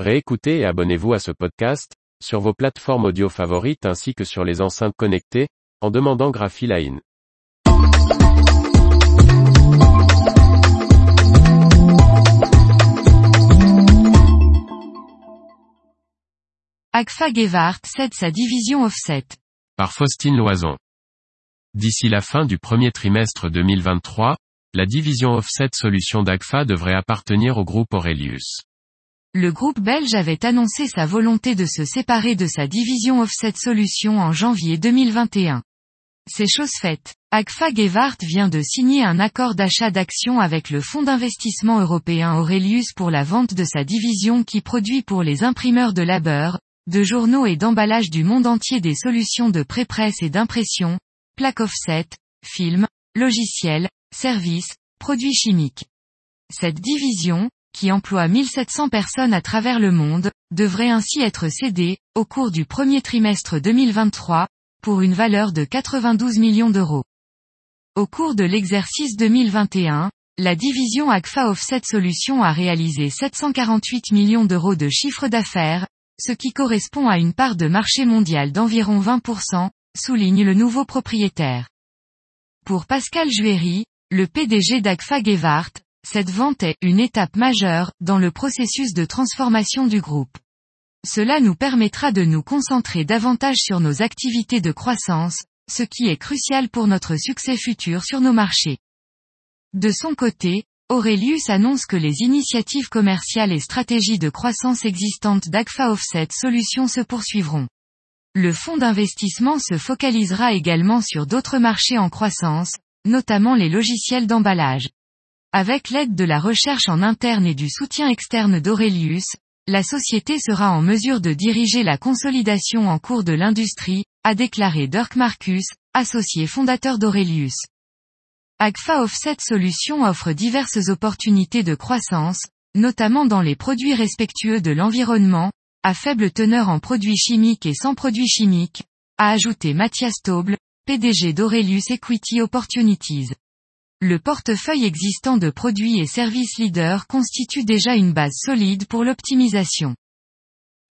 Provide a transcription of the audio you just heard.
Réécoutez et abonnez-vous à ce podcast, sur vos plateformes audio favorites ainsi que sur les enceintes connectées, en demandant Graphiline. Agfa Gewart cède sa division Offset. Par Faustine Loison. D'ici la fin du premier trimestre 2023, la division Offset Solutions d'Agfa devrait appartenir au groupe Aurelius. Le groupe belge avait annoncé sa volonté de se séparer de sa division Offset Solutions en janvier 2021. C'est chose faite. Agfa Gewart vient de signer un accord d'achat d'actions avec le fonds d'investissement européen Aurelius pour la vente de sa division qui produit pour les imprimeurs de labeur, de journaux et d'emballage du monde entier des solutions de pré-presse et d'impression, plaques offset, films, logiciels, services, produits chimiques. Cette division, qui emploie 1700 personnes à travers le monde, devrait ainsi être cédée, au cours du premier trimestre 2023, pour une valeur de 92 millions d'euros. Au cours de l'exercice 2021, la division AGFA Offset Solutions a réalisé 748 millions d'euros de chiffre d'affaires, ce qui correspond à une part de marché mondial d'environ 20%, souligne le nouveau propriétaire. Pour Pascal Juéry, le PDG d'Agfa Gewart, cette vente est une étape majeure dans le processus de transformation du groupe. Cela nous permettra de nous concentrer davantage sur nos activités de croissance, ce qui est crucial pour notre succès futur sur nos marchés. De son côté, Aurelius annonce que les initiatives commerciales et stratégies de croissance existantes d'Agfa Offset Solutions se poursuivront. Le fonds d'investissement se focalisera également sur d'autres marchés en croissance, notamment les logiciels d'emballage. Avec l'aide de la recherche en interne et du soutien externe d'Aurelius, la société sera en mesure de diriger la consolidation en cours de l'industrie, a déclaré Dirk Marcus, associé fondateur d'Aurelius. Agfa Offset Solutions offre diverses opportunités de croissance, notamment dans les produits respectueux de l'environnement, à faible teneur en produits chimiques et sans produits chimiques, a ajouté Mathias Tauble, PDG d'Aurelius Equity Opportunities. Le portefeuille existant de produits et services leaders constitue déjà une base solide pour l'optimisation.